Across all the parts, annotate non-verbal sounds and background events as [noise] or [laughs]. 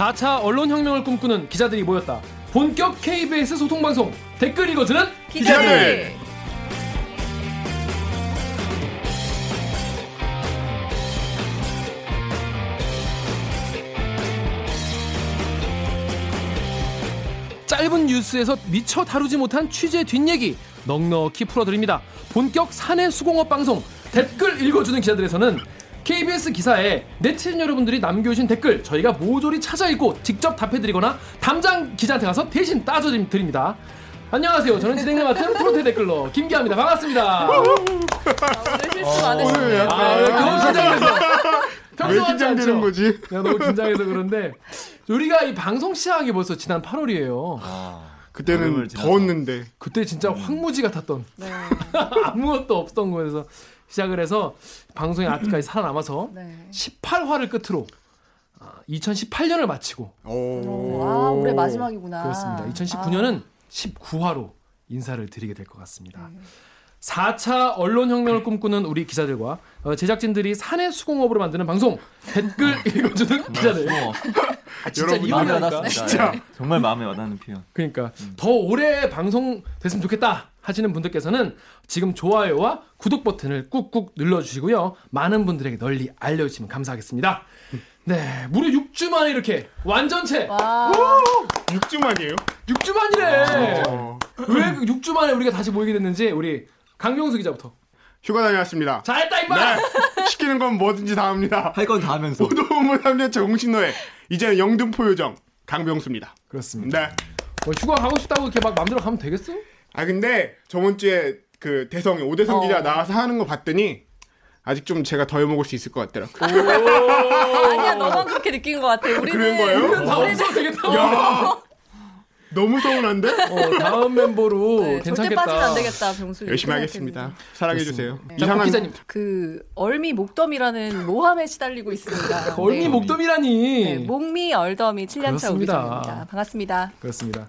4차 언론혁명을 꿈꾸는 기자들이 모였다. 본격 KBS 소통방송 댓글 읽어주는 기자들. 짧은 뉴스에서 미처 다루지 못한 취재 뒷얘기 넉넉히 풀어드립니다. 본격 사내 수공업 방송 댓글 읽어주는 기자들에서는 KBS 기사에 네티즌 여러분들이 남겨주신 댓글 저희가 모조리 찾아 읽고 직접 답해드리거나 담당 기자한테 가서 대신 따져드립니다. 안녕하세요. 저는 진행을 맡은 프로테 댓글러 김기아입니다. 반갑습니다. 오늘 실수 많으시네요. 아, 너무 긴장돼서. 평소 왜 같지 긴장되는? 거지? 내가 너무 긴장해서 그런데 우리가 이 방송 시작한 게 벌써 지난 8월이에요. 그때는 여름을 지나서. 더웠는데 그때 진짜 황무지 같았던 네. [laughs] 아무것도 없던 거에서 시작을 해서 방송이 아직까지 살아남아서 [laughs] 네. 18화를 끝으로 2018년을 마치고 오. 아, 올해 마지막이구나. 그렇습니다. 2019년은 19화로 인사를 드리게 될 것 같습니다. 네. 4차 언론혁명을 꿈꾸는 우리 기자들과 어, 제작진들이 사내 수공업으로 만드는 방송 댓글 읽어주는 기자들. 어, 아, 진짜 여러분, 마음에. 와닿습니다. 진짜. 예. 정말 마음에 와닿는 표현. 그러니까 더 오래 방송 됐으면 좋겠다 하시는 분들께서는 지금 좋아요와 구독 버튼을 꾹꾹 눌러주시고요. 많은 분들에게 널리 알려주시면 감사하겠습니다. 네, 무려 6주 만에 이렇게 완전체 와. 6주 만이에요? 6주 만이래. 어. 왜 6주 만에 우리가 다시 모이게 됐는지 우리 강병수 기자부터. 휴가 다녀왔습니다. 잘했다 임마. 네. 시키는 건 뭐든지 다 합니다. 할 건 다 하면서. 오도우무 3년차 공신노예 이제는 영등포 요정 강병수입니다. 그렇습니다. 네. 뭐 휴가 가고 싶다고 이렇게 막 마음대로 가면 되겠어? 아 근데 저번 주에 그 대성이 오대성 어. 기자 나와서 하는 거 봤더니 아직 좀 제가 더 해먹을 수 있을 것 같더라고요. 아니야, 너만 그렇게 느낀 것 같아. 우리는. 그런 거예요? 다 되겠다. 너무 서운한데? 어, 다음 멤버로 네, 절대 괜찮겠다. 빠지면 안 되겠다, 병수. 열심히 하겠습니다. 사랑해 주세요. 자, 박 기자님. 그 얼미 목덤이라는 모함에 시달리고 있습니다. [laughs] 얼미 네. 목덤이라니. 네, 목미 얼더미 7년차 우리. 정입니다. 반갑습니다. 그렇습니다.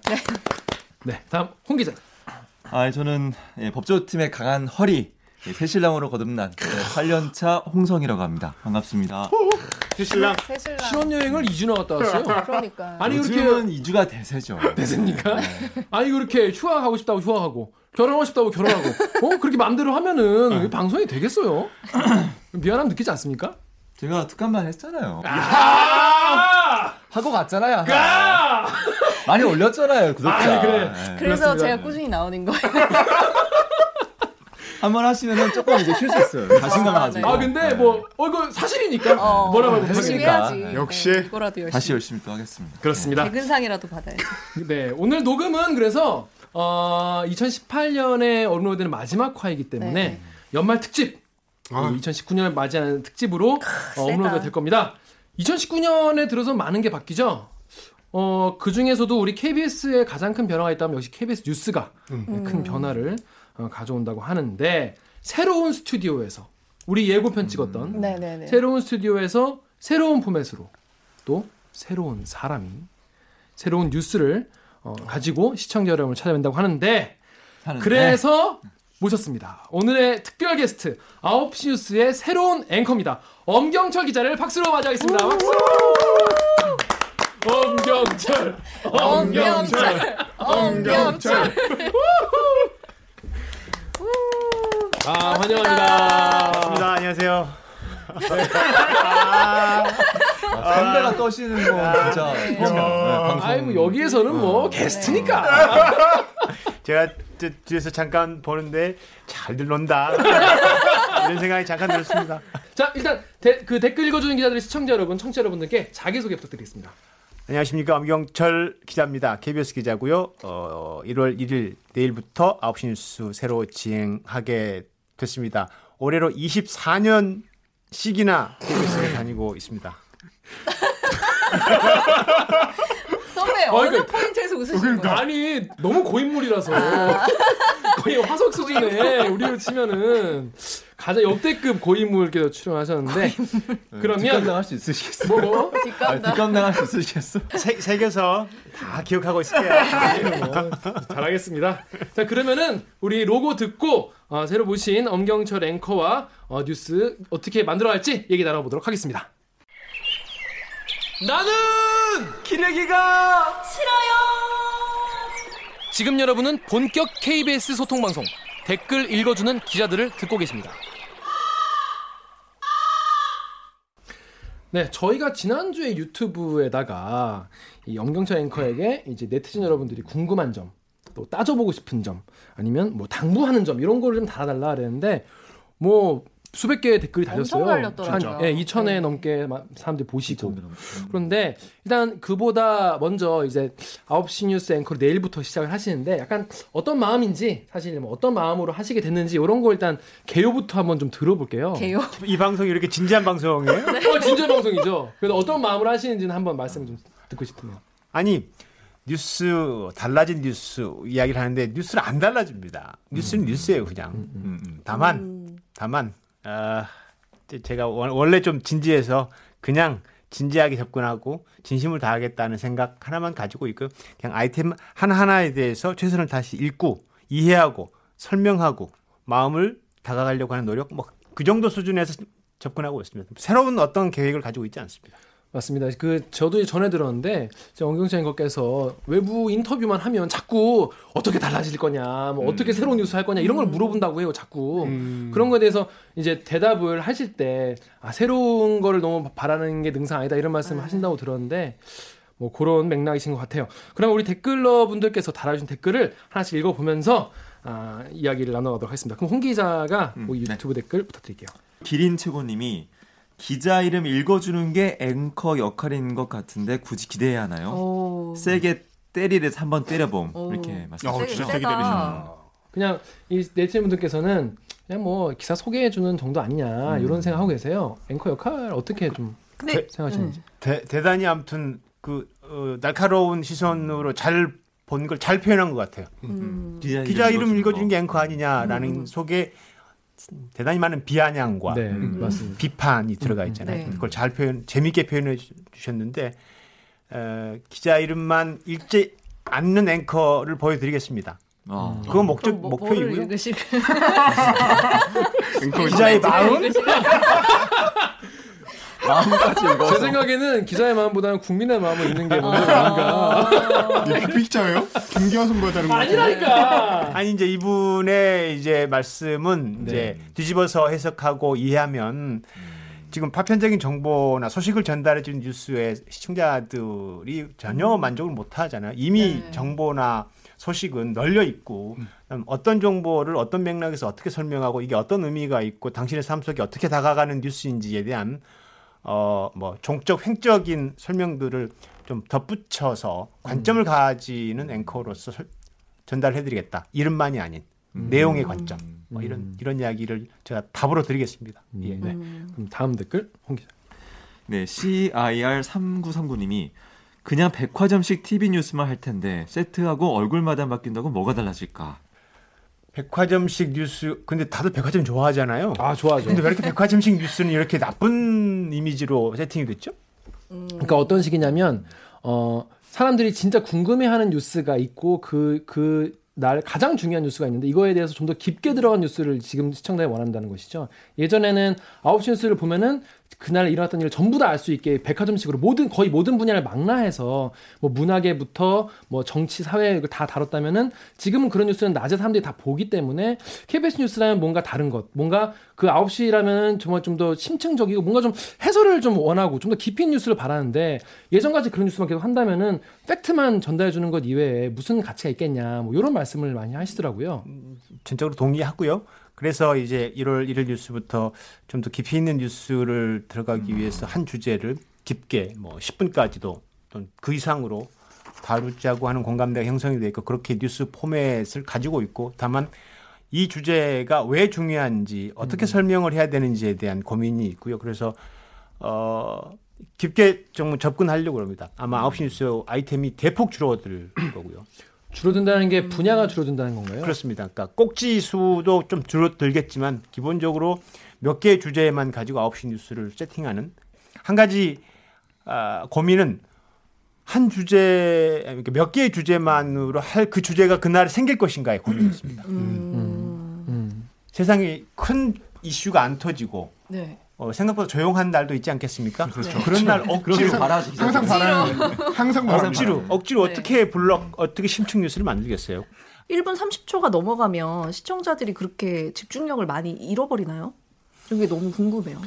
네, 다음 홍 기자. 아, 저는 예, 법조팀의 강한 허리, 예, 새신랑으로 거듭난 예, 8년차 홍성이라고 합니다. 반갑습니다. 신랑 새신랑. 신혼여행을 2주 나 갔다 왔어요. 그러니까. 아니 요즘은 그렇게 2주가 대세죠. 되십니까? 아니 그렇게 휴가 가고 싶다고 휴가하고 결혼하고 싶다고 결혼하고 어 그렇게 마음대로 하면은 이 방송이 되겠어요? [clears throat] 미안함 느끼지 않습니까? 제가 특감만 했잖아요. 아! 하고 갔잖아요. 아! 많이 올렸잖아요, 구독자. 아니, 그래. 예. 그래서. 제가 꾸준히 나오는 거예요. [laughs] 한 번 하시면은 조금 이제 쉴 수 있어요. 자신감 가지고. 아 근데 뭐 어, 이거 사실이니까 어, 뭐라 말고 열심히 했으니까. 해야지. 네. 역시. 네, 이거라도 열심히. 다시 열심히 또 하겠습니다. 그렇습니다. 백은상이라도 받아야지. [laughs] 네 오늘 녹음은 그래서 어, 2018년에 업로드되는 마지막 화이기 때문에 네. 연말 특집 아. 2019년을 맞이하는 특집으로 어, 세다. 업로드가 될 겁니다. 2019년에 들어서 많은 게 바뀌죠. 어, 그 중에서도 우리 KBS의 가장 큰 변화가 있다면 역시 KBS 뉴스가 네, 큰 변화를 어, 가져온다고 하는데 새로운 스튜디오에서 우리 예고편 찍었던 네네네. 새로운 스튜디오에서 새로운 포맷으로 또 새로운 사람이 새로운 뉴스를 어, 가지고 시청자 여러분을 찾아낸다고 하는데 하는데 그래서 모셨습니다. 오늘의 특별 게스트 9시 뉴스의 새로운 앵커입니다. 엄경철 기자를 박수로 맞이하겠습니다. 박수! 엄경철, 엄경철, 엄경철. 아 환영합니다. 반갑습니다. 안녕하세요. 아, 선배가 떠시는 거 진짜 네. 처음이야. 네. 아이 뭐 여기에서는 뭐 게스트니까. [laughs] 제가 뒤- 뒤에서 잠깐 보는데 잘들 논다. 이런 생각이 잠깐 들었습니다. 자 일단 데- 그 댓글 읽어주는 기자들의 시청자 여러분, 청취자 여러분들께 자기 소개 부탁드리겠습니다. 안녕하십니까. 엄경철 기자입니다. KBS 기자고요. 어, 1월 1일 내일부터 9시 뉴스 새로 진행하게 됐습니다. 올해로 24년씩이나 KBS에 다니고 있습니다. 선배 어, 어느 그러니까- 포인트에서 웃으시는 거예요? 아니 너무 고인물이라서 거의 화석 수준에 우리로 치면은 가장 역대급 고인물께서 출연하셨는데 그러면 뒷감당할 수 있으시겠어? 뭐, 뭐? 아, 뒷감당. 뒷감당할 수 있으시겠어? 새, 새겨서 다 기억하고 있을게요. 뭐, [laughs] 잘하겠습니다. 자 그러면은 우리 로고 듣고 어, 새로 보신 엄경철 앵커와 어, 뉴스 어떻게 만들어갈지 얘기 나눠보도록 하겠습니다. 나는 기레기가 지금 여러분은 본격 KBS 소통 방송 댓글 읽어주는 기자들을 듣고 계십니다. 네, 저희가 지난주에 유튜브에다가 이 엄경철 앵커에게 이제 네티즌 여러분들이 궁금한 점, 또 따져보고 싶은 점, 아니면 뭐 당부하는 점 이런 거를 좀 달아달라 그랬는데 뭐 수백 개의 댓글이 달렸어요. 엄청 달렸더라고요. 한 예, 2천회 네. 넘게 마- 사람들이 보시고 그런데 일단 그보다 먼저 이제 9시 뉴스 앵커를 내일부터 시작을 하시는데 약간 어떤 마음인지 사실 뭐 어떤 마음으로 하시게 됐는지 이런 거 일단 개요부터 한번 좀 들어볼게요. 개요. 이 방송이 이렇게 진지한 방송이에요? [laughs] 어, 진짜 방송이죠. 그래서 어떤 마음으로 하시는지는 한번 말씀 좀 듣고 싶네요. 아니 뉴스 달라진 뉴스 이야기를 하는데 뉴스는 안 달라집니다. 뉴스는 뉴스예요 그냥. 음, 음. 다만 음. 다만 아, 제- 제가 원- 원래 좀 진지해서 그냥 진지하게 접근하고 진심을 다하겠다는 생각 하나만 가지고 있고 그냥 아이템 하나하나에 대해서 최선을 다시 읽고 이해하고 설명하고 마음을 다가가려고 하는 노력 뭐 그 정도 수준에서 접근하고 있습니다. 새로운 어떤 계획을 가지고 있지 않습니다. 맞습니다. 그 저도 전에 들었는데 이제 엄경철 앵커께서 외부 인터뷰만 하면 자꾸 어떻게 달라질 거냐, 뭐 어떻게 새로운 뉴스 할 거냐 이런 걸 물어본다고 해요. 자꾸 그런 거에 대해서 이제 대답을 하실 때 아, 새로운 거를 너무 바라는 게 능상 아니다 이런 말씀 을 하신다고 들었는데 뭐 그런 맥락이신 것 같아요. 그럼 우리 댓글러 분들께서 달아주신 댓글을 하나씩 읽어보면서 아, 이야기를 나눠가도록 하겠습니다. 그럼 홍 기자가 뭐 네. 유튜브 댓글 부탁드릴게요. 기린 최고님이 기자 이름 읽어주는 게 앵커 역할인 것 같은데 굳이 기대해야 하나요? 오. 세게 때리듯 한번 때려봄 오. 이렇게 어, 말씀하셨죠. 진짜. 세게 때리시는 그냥 이 네티즌 분들께서는 그냥 뭐 기사 소개해 주는 정도 아니냐 이런 생각하고 계세요. 앵커 역할 어떻게 좀 근데 생각하시는지. 대, 대단히 아무튼 그 어, 날카로운 시선으로 잘 본 걸 잘 표현한 것 같아요. 음. 기자 이름 읽어주는 게 앵커 아니냐라는 음. 속에 대단히 많은 비아냥과 네, 음. 비판이 들어가 있잖아요. 네. 그걸 잘 표현, 재밌게 표현해 주- 주셨는데 어, 기자 이름만 읽지 않는 앵커를 보여드리겠습니다. 어. 그건 목적 뭐, 목표이고요. [laughs] [laughs] 기자의 마음, [laughs] 마음까지 읽어서 제 생각에는 기자의 마음보다는 국민의 마음을 읽는 게 먼저 아닌가. 픽자예요? 김기화선보다 다른 거 아니라니까. 아니 이제 이분의 이제 말씀은 이제 뒤집어서 해석하고 이해하면 지금 파편적인 정보나 소식을 전달해 준 뉴스에 시청자들이 전혀 만족을 못 하잖아요. 이미 네. 정보나 소식은 널려 있고 그다음 어떤 정보를 어떤 맥락에서 어떻게 설명하고 이게 어떤 의미가 있고 당신의 삶 속에 어떻게 다가가는 뉴스인지에 대한 어 뭐 종적 횡적인 설명들을 좀 덧붙여서 관점을 가지는 앵커로서 설- 전달해드리겠다. 이름만이 아닌 내용의 관점. 뭐 이런 이런 이야기를 제가 답으로 드리겠습니다. 예. 네. 그럼 다음 댓글 홍 기자. 네, CIR3939님이 그냥 백화점식 TV 뉴스만 할 텐데 세트하고 얼굴마다 바뀐다고 뭐가 달라질까? 백화점식 뉴스 근데 다들 백화점 좋아하잖아요. 아 좋아하죠. 근데 왜 이렇게 백화점식 뉴스는 이렇게 나쁜 이미지로 세팅이 됐죠? 그러니까 어떤 식이냐면 어 사람들이 진짜 궁금해하는 뉴스가 있고 그그 날 가장 중요한 뉴스가 있는데 이거에 대해서 좀 더 깊게 들어간 뉴스를 지금 시청자가 원한다는 것이죠. 예전에는 9시 뉴스를 보면은 그날 일어났던 일을 전부 다 알 수 있게 백화점식으로 모든 거의 모든 분야를 망라해서 뭐 문화계부터 뭐 정치 사회 다 다뤘다면은 지금은 그런 뉴스는 낮에 사람들이 다 보기 때문에 KBS 뉴스라면 뭔가 다른 것, 뭔가 그 9시라면 정말 좀 더 심층적이고 뭔가 좀 해설을 좀 원하고 좀 더 깊이 뉴스를 바라는데 예전같이 그런 뉴스만 계속 한다면은 팩트만 전달해 주는 것 이외에 무슨 가치가 있겠냐 뭐 이런 말씀을 많이 하시더라고요. 전적으로 동의하고요. 그래서 이제 1월 1일 뉴스부터 좀 더 깊이 있는 뉴스를 들어가기 위해서 한 주제를 깊게 뭐 10분까지도 또는 그 이상으로 다루자고 하는 공감대가 형성이 돼 있고 그렇게 뉴스 포맷을 가지고 있고 다만 이 주제가 왜 중요한지 어떻게 설명을 해야 되는지에 대한 고민이 있고요. 그래서 어 깊게 좀 접근하려고 합니다. 아마 9시 뉴스 아이템이 대폭 줄어들 거고요. 줄어든다는 게 분야가 줄어든다는 건가요? 그렇습니다. 그러니까 꼭지 수도 좀 줄어들겠지만 기본적으로 몇 개의 주제만 가지고 9시 뉴스를 세팅하는 한 가지 아, 고민은 한 주제 그러니까 몇 개의 주제만으로 할 그 주제가 그날 생길 것인가에 고민이 있습니다. 음. 세상에 큰 이슈가 안 터지고 네. 어, 생각보다 조용한 날도 있지 않겠습니까? 그렇죠. 그런 날 그러길 억지로 바라지. 항상 바라는 항상 바라는 억지로 억지로 네. 어떻게 블럭 어떻게 심층 뉴스를 만들겠어요? 1분 30초가 넘어가면 시청자들이 그렇게 집중력을 많이 잃어버리나요? 이게 너무 궁금해요.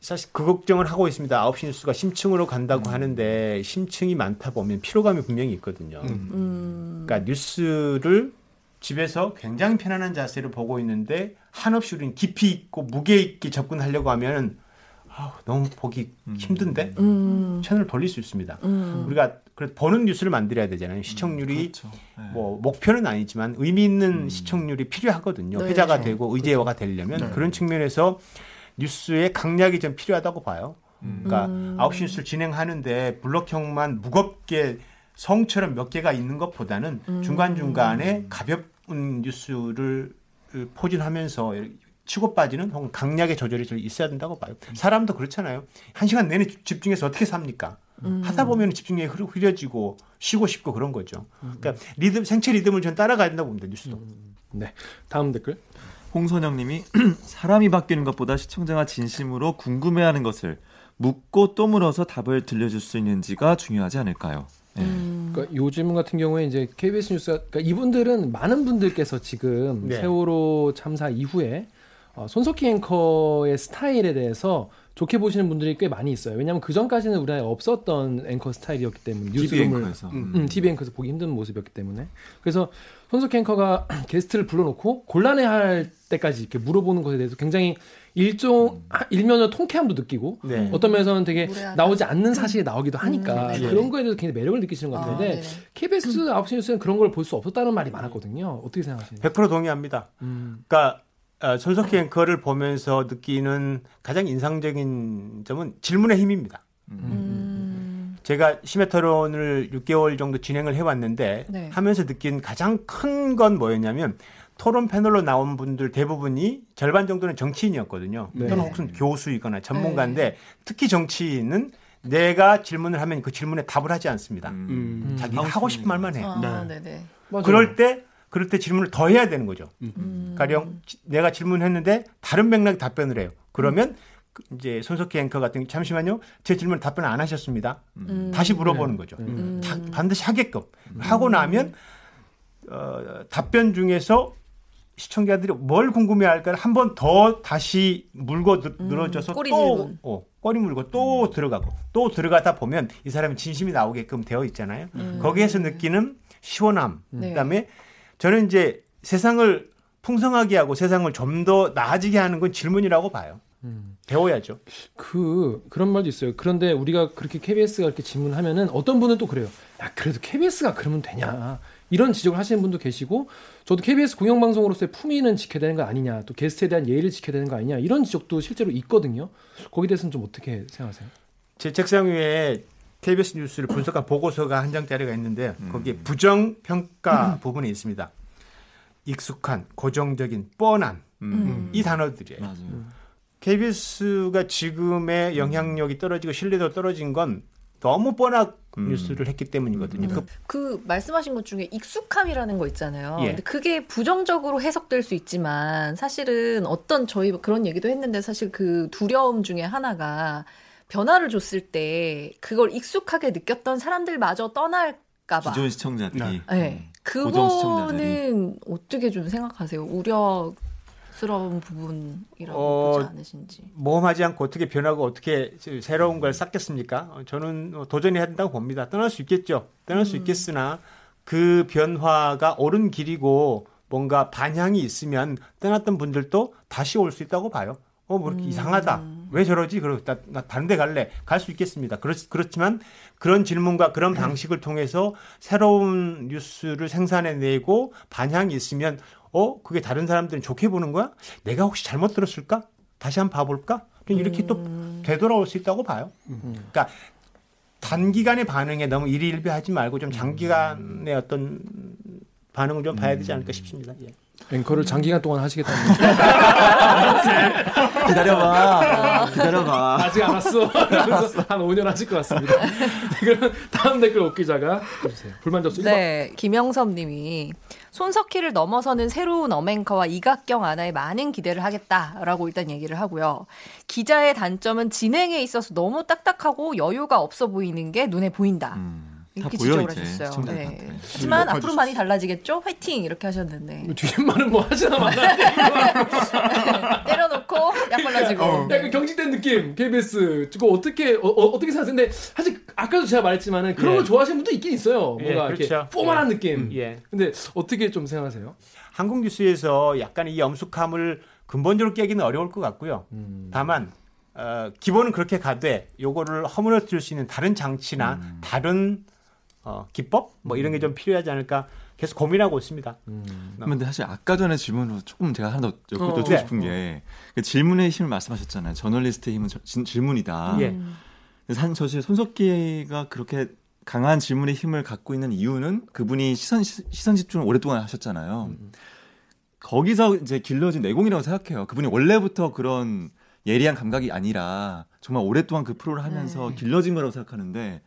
사실 그 걱정을 하고 있습니다. 9시 뉴스가 심층으로 간다고 하는데 심층이 많다 보면 피로감이 분명히 있거든요. 음. 그러니까 뉴스를 집에서 굉장히 편안한 자세로 보고 있는데 한없이 우리는 깊이 있고 무게 있게 접근하려고 하면 아우, 너무 보기 힘든데 음. 채널을 돌릴 수 있습니다. 음. 우리가 그래 보는 뉴스를 만들어야 되잖아요. 시청률이 그렇죠. 네. 뭐 목표는 아니지만 의미 있는 시청률이 필요하거든요. 네. 회자가 되고 의제화가 되려면 네. 그런 측면에서 뉴스의 강약이 좀 필요하다고 봐요. 그러니까 음. 아홉 시 뉴스를 진행하는데 블록형만 무겁게 성처럼 몇 개가 있는 것보다는 음. 중간 중간에 가벼운 뉴스를 포진하면서 치고 빠지는 혹은 강약의 조절이 좀 있어야 된다고 봐요. 사람도 그렇잖아요. 한 시간 내내 집중해서 어떻게 삽니까? 음. 하다 보면 집중력이 흐려- 흐려지고 쉬고 싶고 그런 거죠. 그러니까 리듬 생체 리듬을 전 따라가야 된다고 봅니다. 뉴스도. 네. 다음 댓글. 홍선영 님이 [clears throat] 사람이 바뀌는 것보다 시청자가 진심으로 궁금해하는 것을 묻고 또 물어서 답을 들려줄 수 있는지가 중요하지 않을까요? 네. 음. 그러니까 요즘 같은 경우에 이제 KBS 뉴스가 그러니까 이분들은 많은 분들께서 지금 네. 세월호 참사 이후에 어, 손석희 앵커의 스타일에 대해서 좋게 보시는 분들이 꽤 많이 있어요. 왜냐하면 그 전까지는 우리나라에 없었던 앵커 스타일이었기 때문에 뉴스룸을 앵커에서. 음. 음, TV 앵커에서 보기 힘든 모습이었기 때문에 그래서 손석희 앵커가 [clears throat] 게스트를 불러놓고 곤란해할 때까지 이렇게 물어보는 것에 대해서 굉장히 일종 아, 일면의 통쾌함도 느끼고 네. 어떤 면에서는 되게 무례하다. 나오지 않는 사실이 나오기도 하니까 음, 네. 그런 거에 대해서 굉장히 매력을 느끼시는 것 아, 같은데 네네. KBS 9시 뉴스는 그런 걸 볼 수 없었다는 말이 많았거든요. 어떻게 생각하시나요? 100% 동의합니다. 음. 그러니까 어, 손석희 앵커를 보면서 느끼는 가장 인상적인 점은 질문의 힘입니다. 음. 제가 심해 토론을 6개월 정도 진행을 해왔는데 네. 하면서 느낀 가장 큰 건 뭐였냐면 토론 패널로 나온 분들 대부분이 절반 정도는 정치인이었거든요. 네. 또는 혹은 교수이거나 전문가인데 특히 정치인은 내가 질문을 하면 그 질문에 답을 하지 않습니다. 음. 자기 하고 하고 싶은 말만 해. 아, 네. 네. 그럴 때 그럴 때 질문을 더 해야 되는 거죠. 음. 가령 지- 내가 질문했는데 다른 맥락의 답변을 해요. 그러면 그 이제 손석희 앵커 같은 경우 잠시만요. 제 질문 답변 안 하셨습니다. 음. 다시 물어보는 거죠. 음. 다- 반드시 하게끔 하고 나면 어, 답변 중에서 시청자들이 뭘 궁금해할까를 한 번 더 다시 물고 늘- 음, 늘어져서 꼬리 또. 어, 꼬리 물고 또 들어가고 또 들어가다 보면 이 사람이 진심이 나오게끔 되어 있잖아요. 음. 거기에서 느끼는 시원함. 네. 그다음에 저는 이제 세상을 풍성하게 하고 세상을 좀 더 나아지게 하는 건 질문이라고 봐요. 음. 배워야죠. 그 그런 말도 있어요. 그런데 우리가 그렇게 KBS가 이렇게 질문하면은 어떤 분은 또 그래요. 야 그래도 KBS가 그러면 되냐 이런 지적을 하시는 분도 계시고 저도 KBS 공영방송으로서의 품위는 지켜야 되는 거 아니냐 또 게스트에 대한 예의를 지켜야 되는 거 아니냐 이런 지적도 실제로 있거든요. 거기에 대해서는 좀 어떻게 생각하세요? 제 책상 위에 KBS 뉴스를 분석한 보고서가 한 장짜리가 있는데 음. 거기에 부정 평가 부분이 있습니다. 익숙한, 고정적인, 뻔한 음. 이 단어들이에요. 맞아요. KBS가 지금의 영향력이 떨어지고 신뢰도가 떨어진 건 너무 뻔한 음. 뉴스를 했기 때문이거든요. 그그 말씀하신 것 중에 익숙함이라는 거 있잖아요. 예. 근데 그게 부정적으로 해석될 수 있지만 사실은 어떤 저희 그런 얘기도 했는데 사실 그 두려움 중에 하나가 변화를 줬을 때 그걸 익숙하게 느꼈던 사람들마저 떠날까봐. 기존 시청자들이 네. 네. 그거는 어떻게 좀 생각하세요? 우려 스러운 부분이라고 어, 보지 않으신지. 모험하지 않고 어떻게 변하고 어떻게 새로운 걸 쌓겠습니까? 어, 저는 어, 도전해야 된다고 봅니다. 떠날 수 있겠죠. 떠날 수 있겠으나 그 변화가 옳은 길이고 뭔가 반향이 있으면 떠났던 분들도 다시 올 수 있다고 봐요. 어, 뭐 이렇게 이상하다. 왜 저러지? 그러고 나, 나 다른 데 갈래. 갈 수 있겠습니다. 그렇, 그렇지만 그런 질문과 그런 방식을 통해서 새로운 뉴스를 생산해내고 반향이 있으면 어, 그게 다른 사람들은 좋게 보는 거야? 내가 혹시 잘못 들었을까? 다시 한번 봐볼까? 그냥 이렇게 또 되돌아올 수 있다고 봐요. 그러니까 단기간의 반응에 너무 일희일비하지 말고 좀 장기간의 어떤 반응을 좀 봐야 되지 않을까 싶습니다. 예. 앵커를 장기간 동안 하시겠다는 [laughs] 기다려봐. 기다려봐. 아직 안 왔어. 그래서 한 5년 하실 것 같습니다. [laughs] 네, 그러면 다음 댓글 옥 기자가 해주세요. 불만 접수 1번. 네, 김영섭 님이 손석희를 넘어서는 새로운 어맹커와 이각경 아나에 많은 기대를 하겠다라고 일단 얘기를 하고요. 기자의 단점은 진행에 있어서 너무 딱딱하고 여유가 없어 보이는 게 눈에 보인다. 음, 다 이렇게 보여 지적을 이제 하셨어요. 시청자한테. 네. 하지만 음, 앞으로 많이 달라지겠죠? 화이팅! 이렇게 하셨는데. 뒤에 말은 뭐 하시나 마나. [laughs] 때려놓고 약 발라지고. 어. 약간 경직된 느낌. KBS. 그거 어떻게 어, 어, 떻게 생각하세요? 근데 사실 아까도 제가 말했지만은 그런 예. 걸 좋아하시는 분도 있긴 있어요. 예, 뭔가 이렇게 그렇죠. 포멀한 예. 느낌. 예. 근데 어떻게 좀 생각하세요? 한국 뉴스에서 약간 이 엄숙함을 근본적으로 깨기는 어려울 것 같고요. 다만 어, 기본은 그렇게 가되 요거를 허물어뜨릴 수 있는 다른 장치나 다른 어, 기법 뭐 이런 게 좀 필요하지 않을까 계속 고민하고 있습니다. 근데 사실 아까 전에 질문으로 조금 제가 하나 더 여쭤보고 어, 네. 싶은 게그 질문의 힘을 말씀하셨잖아요. 저널리스트의 힘은 저- 진- 질문이다. 예. 음. 근데 산 사실 손석기가 그렇게 강한 질문의 힘을 갖고 있는 이유는 그분이 시선 시- 시선 집중을 오랫동안 하셨잖아요. 거기서 이제 길러진 내공이라고 생각해요. 그분이 원래부터 그런 예리한 감각이 아니라 정말 오랫동안 그 프로를 하면서 네. 길러진 거라고 생각하는데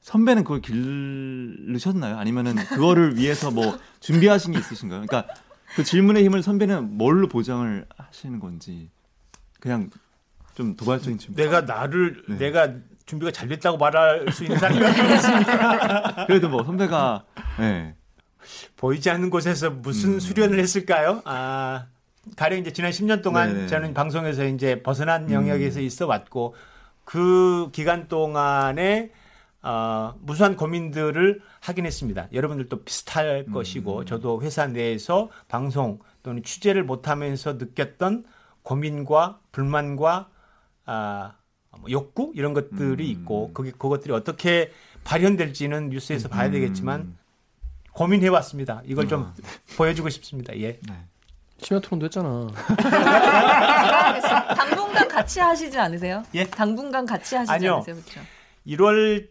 선배는 그걸 기르셨나요? 아니면은 그거를 위해서 뭐 준비하신 게 있으신가요? 그러니까 그 질문의 힘을 선배는 뭘로 보장을 하시는 건지 그냥 좀 도발적인 질문. 내가 나를 네. 내가 준비가 잘 됐다고 말할 수 있는 사람이 아니겠습니까? [laughs] 그래도 뭐 선배가 네. 보이지 않는 곳에서 무슨 수련을 했을까요? 아, 가령 이제 지난 10년 동안 네네. 저는 방송에서 이제 벗어난 영역에서 있어 왔고 그 기간 동안에 어, 무수한 고민들을 하긴 했습니다. 여러분들도 비슷할 것이고 저도 회사 내에서 방송 또는 취재를 못하면서 느꼈던 고민과 불만과 아, 뭐 욕구 이런 것들이 음. 있고 그게 그것들이 어떻게 발현될지는 뉴스에서 봐야 되겠지만 고민해 왔습니다. 이걸 좀 아. [laughs] 보여주고 싶습니다. 예. 심야 토론도 했잖아. 당분간 같이 하시지 않으세요? 예? 당분간 같이 하시지 아니요. 않으세요? 그렇죠. 1월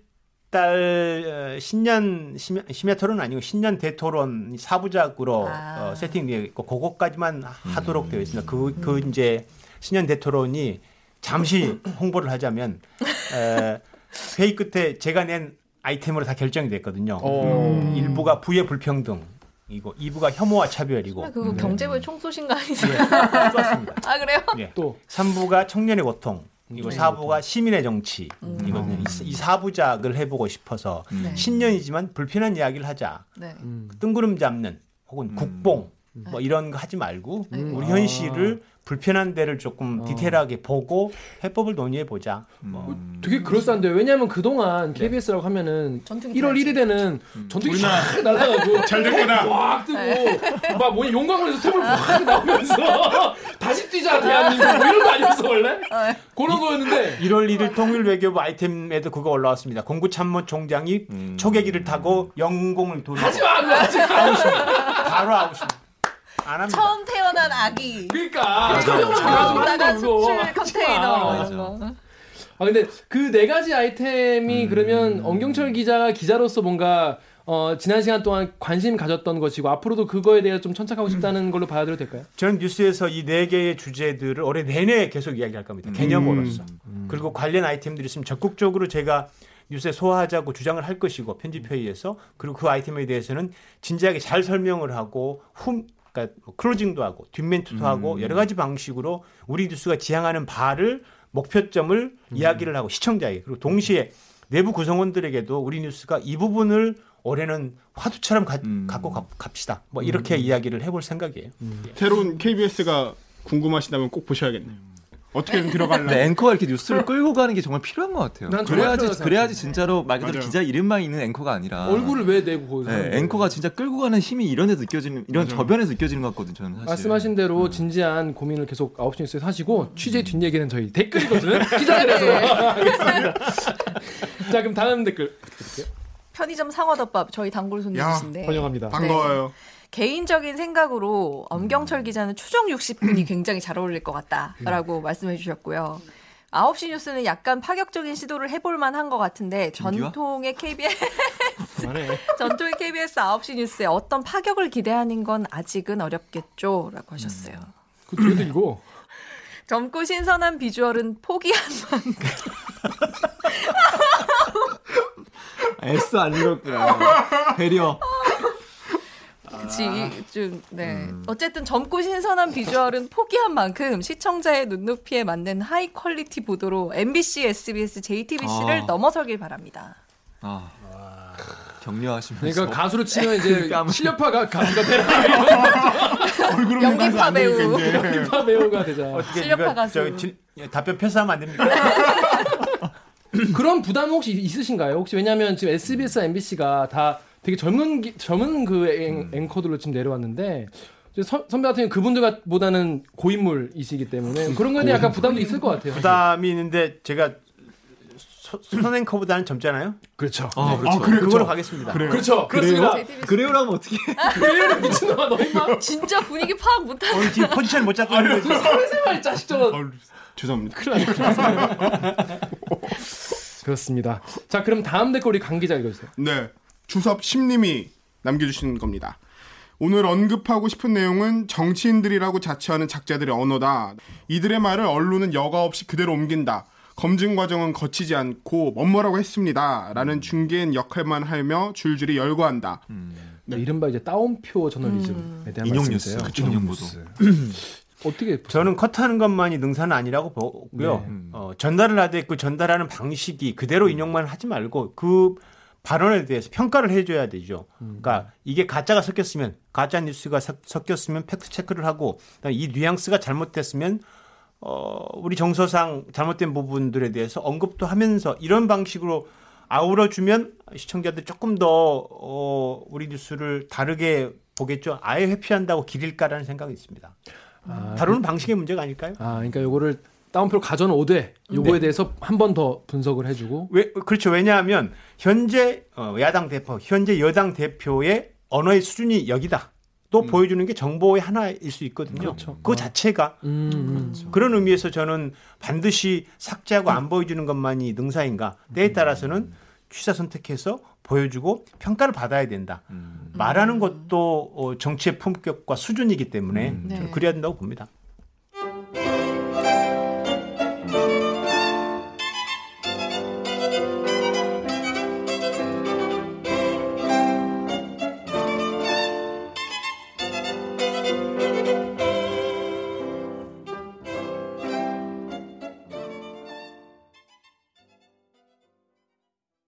달 어, 신년 심야, 심야 토론은 아니고 신년 대토론 사부작으로 아. 어, 세팅되어 있고 그것까지만 하도록 되어 있습니다. 그, 그 이제 신년 대토론이 잠시 홍보를 하자면 에, 회의 끝에 제가 낸 아이템으로 다 결정이 됐거든요. 어. 일부가 부의 불평등, 이고 2부가 혐오와 차별이고 아, 그거 경제부에 총 쏘신 거 예, 아니세요? 똑같습니다. 아 그래요? 예. 또 3부가 청년의 고통, 이거 네. 4부가 시민의 정치. 음. 이거든요. 이, 이 4부작을 해보고 싶어서 네. 신년이지만 불편한 이야기를 하자. 네. 음. 뜬구름 잡는 혹은 음. 국뽕 뭐 이런 거 하지 말고 음. 우리 아. 현실을 불편한 데를 조금 어. 디테일하게 보고 해법을 논의해 보자. 뭐 음. 되게 그럴싸한데요. 왜냐하면 그동안 KBS라고 하면은 전투기 1월 타야지. 1일에는 전투기 쫙 날아가고 [laughs] 잘 됐구나. 꽉 뜨고 막 뭐냐 용광로에서 샘을 확 나오면서 [laughs] 다시 뛰자 대한민국 뭐 이런 거 아니었어 원래? 그런 거였는데 1월 1일 통일 외교부 아이템에도 그거 올라왔습니다. 공구참모 총장이 음. 초계기를 타고 영공을 돌고 하지 마 하지 마. 바로 아웃입니다. 안 합니다. 처음 태어난 아기. 그러니까 거 수출. 컨테이너. 이런 거. 아 근데 그 네 가지 아이템이 음. 그러면 엄경철 기자가 기자로서 뭔가 어, 지난 시간 동안 관심 가졌던 것이고 앞으로도 그거에 대해서 좀 천착하고 싶다는 걸로 봐야 될까요? 저는 뉴스에서 이 네 개의 주제들을 올해 내내 계속 이야기할 겁니다. 개념으로서. 그리고 관련 아이템들이 있으면 적극적으로 제가 뉴스에 소화하자고 주장을 할 것이고 편집회의에서 그리고 그 아이템에 대해서는 진지하게 잘 설명을 하고 훔 그러니까 뭐 클로징도 하고 뒷멘트도 하고 여러 가지 방식으로 우리 뉴스가 지향하는 바를 목표점을 이야기를 하고 시청자에게 그리고 동시에 내부 구성원들에게도 우리 뉴스가 이 부분을 올해는 화두처럼 가, 음. 갖고 가- 갑시다. 뭐 이렇게 이야기를 해볼 생각이에요. 새로운 KBS가 궁금하시다면 꼭 보셔야겠네요. 어떻게든 들어가려고. 근데 앵커가 이렇게 뉴스를 끌고 가는 게 정말 필요한 것 같아요. 난 그래야지 그래야지 진짜로 말 그대로 맞아요. 기자 이름만 있는 앵커가 아니라 얼굴을 왜 내고 거기서 네? 앵커가 진짜 끌고 가는 힘이 이런 데 느껴지는 이런 맞아요. 저변에서 느껴지는 것 같거든요. 저는 사실. 말씀하신 대로 진지한 고민을 계속 9시 뉴스에서 하시고 취재 뒷얘기는 저희 댓글이거든요. [laughs] 기자들에서 하겠습니다. [laughs] 자 그럼 다음 댓글 편의점 상어덮밥 저희 단골 손님이신데 번영합니다. 반가워요. 개인적인 생각으로 엄경철 기자는 추정 60분이 굉장히 잘 어울릴 것 같다라고 말씀해 주셨고요. 9시 뉴스는 약간 파격적인 시도를 해볼 만한 것 같은데 김기화? 전통의 KBS [laughs] 전통의 KBS 9시 뉴스에 어떤 파격을 기대하는 건 아직은 어렵겠죠라고 하셨어요. 그 뒤에도 이거 [laughs] 젊고 신선한 비주얼은 포기한 만큼 [laughs] S 안 읽었구나. 배려. 그치 좀 네. 어쨌든 젊고 신선한 비주얼은 [laughs] 포기한 만큼 시청자의 눈높이에 맞는 high quality 보도로 MBC, SBS, JTBC를 아. 넘어서길 바랍니다. 아. 격려하시면서. 그러니까 가수로 치면 이제 [laughs] 실력파가 [laughs] 가수가 되라 얼굴은 연기파 배우. 연기파 배우가 되자. 어떻게 실력파 가수. 저 진- 답변 패스하면 안 됩니까? 그런 부담 혹시 있으신가요? 혹시 왜냐하면 지금 SBS, MBC가 다 되게 젊은 기- 젊은 그 앵, 앵커들로 지금 내려왔는데 이제 선, 선배 같은 경우 그분들보다는 고인물이시기 때문에 그런 거에 대한 약간 부담도 있을 것 같아요. 부담이 있는데 제가 소- 손앵커보다는 젊잖아요. 그렇죠. 아, 아, 그렇죠. 그래, 그걸로 저- 가겠습니다. 그래요. 그렇죠. 그렇습니다. JTBC. 그래요 라면 어떻게? [laughs] 그래요, 미친놈아 너 임마. 진짜 분위기 파악 못하는 오늘 지금 포지션 못 잡고 있는 거지. 사회생활 자식 저거. 어, 죄송합니다. [laughs] 그렇습니다. 자 그럼 다음 댓글 우리 강 기자 읽어주세요. 네. 주섭 심님이 남겨주신 겁니다. 오늘 언급하고 싶은 내용은 정치인들이라고 자처하는 작자들의 언어다. 이들의 말을 언론은 여과 없이 그대로 옮긴다. 검증 과정은 거치지 않고 뭐뭐라고 했습니다. 라는 중개인 역할만 하며 줄줄이 열거한다. 네, 이른바 이제 따옴표 저널리즘에 대한 인용 말씀이세요. 뉴스, 인용 보도. [clears throat] 어떻게 저는 컷하는 것만이 능사는 아니라고 보고요. 네. 어, 전달을 하되 그 전달하는 방식이 그대로 인용만 하지 말고 그 발언에 대해서 평가를 해줘야 되죠. 그러니까 이게 가짜가 섞였으면 가짜 뉴스가 섞- 섞였으면 팩트 체크를 하고 이 뉘앙스가 잘못됐으면 어, 우리 정서상 잘못된 부분들에 대해서 언급도 하면서 이런 방식으로 아우러주면 시청자들 조금 더 어, 우리 뉴스를 다르게 보겠죠. 아예 회피한다고 기릴까라는 생각이 있습니다. 다루는 방식의 문제가 아닐까요? 아 그러니까 요거를 다운표로 가져온 오되 요거에 대해서 한 번 더 분석을 해주고 왜 그렇죠? 왜냐하면 현재 어, 야당 대표, 현재 여당 대표의 언어의 수준이 여기다. 또 보여주는 게 정보의 하나일 수 있거든요. 그렇죠. 그 자체가 음, 음. 그런 의미에서 저는 반드시 삭제하고 안 보여주는 것만이 능사인가? 때에 따라서는 취사 선택해서 보여주고 평가를 받아야 된다. 말하는 것도 어, 정치의 품격과 수준이기 때문에 네. 저는 그래야 된다고 봅니다.